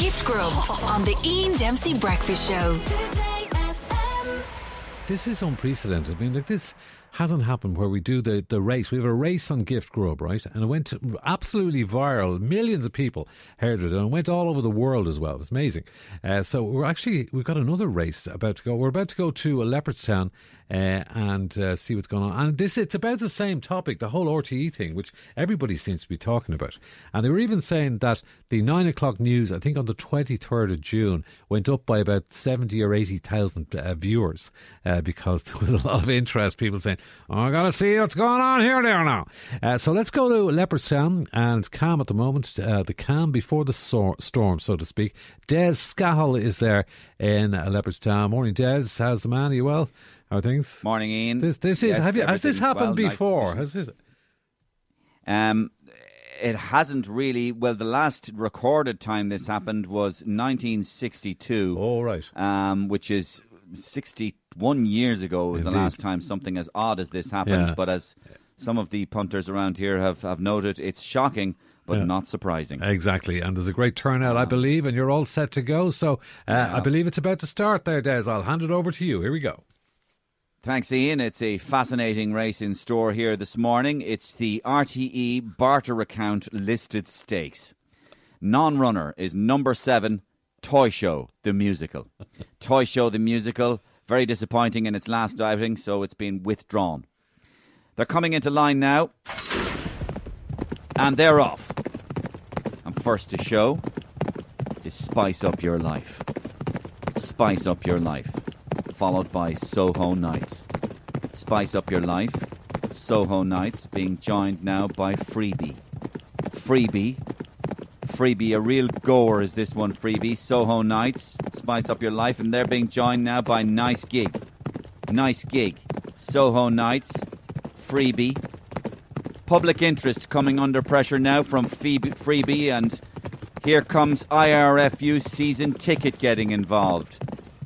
Gift Grub on the Ian Dempsey Breakfast Show. This is unprecedented. I mean, like this hasn't happened where we do the, the race. We have a race on Gift Grub, right? And it went absolutely viral. Millions of people heard it and it went all over the world as well. It was amazing. Uh, so we're actually, we've got another race about to go. We're about to go to a Leopardstown uh, and uh, see what's going on. And this, it's about the same topic, the whole RTE thing, which everybody seems to be talking about. And they were even saying that the nine o'clock news, I think on the 23rd of June, went up by about 70 or 80,000 uh, viewers uh, because there was a lot of interest. People saying, I got to see what's going on here there now. Uh, so let's go to Leopardstown and calm at the moment, uh, the calm before the so- storm, so to speak. Des Scahill is there in Leopardstown. Morning, Des. How's the man? Are you well? How are things? Morning, Ian. This this is Yes, have you, has this happened well, before? conditions. Has this, Um, it hasn't really. Well, the last recorded time this happened was 1962. oh right. um, which is 61 years ago was the last time something as odd as this happened. Yeah. But as some of the punters around here have, have noted, it's shocking, but Yeah. not surprising. Exactly, and there's a great turnout, I believe, and you're all set to go. So uh, I believe it's about to start there, Des. I'll hand it over to you. Here we go. Thanks, Ian. It's a fascinating race in store here this morning. It's the RTE Barter Account Listed Stakes. Non runner is number seven, Toy Show, the musical. Toy Show, the musical, very disappointing in its last outing, so it's been withdrawn. They're coming into line now, and they're off. And first to show is Spice Up Your Life. Spice Up Your Life, followed by Soho Nights. Spice Up Your Life, Soho Nights, being joined now by Freebie. Freebie, Freebie, a real goer is this one, Freebie. Soho Nights, Spice Up Your Life, and they're being joined now by Nice Gig. Nice Gig, Soho Nights, Freebie. Public interest coming under pressure now from Freebie, and here comes IRFU season ticket getting involved.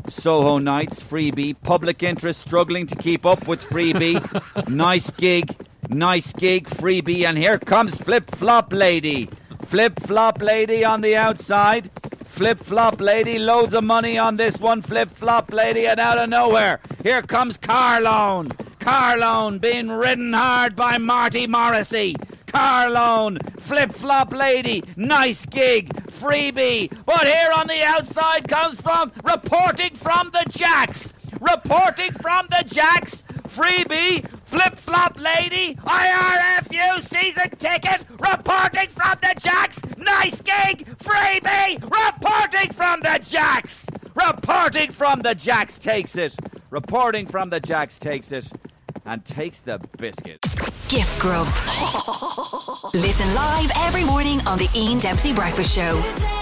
Soho Nights, Freebie, public interest struggling to keep up with Freebie. nice gig, nice gig, Freebie, and here comes Flip Flop Lady. Flip Flop Lady on the outside. Flip Flop Lady, loads of money on this one. Flip Flop Lady, and out of nowhere, here comes Carlone. Carlone being ridden hard by Marty Morrissey. Carlone, Flip Flop Lady, nice gig, freebie. But here on the outside comes from reporting from the Jacks. Reporting from the Jacks, freebie, Flip Flop Lady, IRFU season ticket. Reporting from the Jacks, nice gig, freebie. Reporting from the Jacks. Reporting from the Jacks takes it. Reporting from the Jacks takes it and takes the biscuit. Gift Grub. Listen live every morning on the Ian Dempsey Breakfast Show.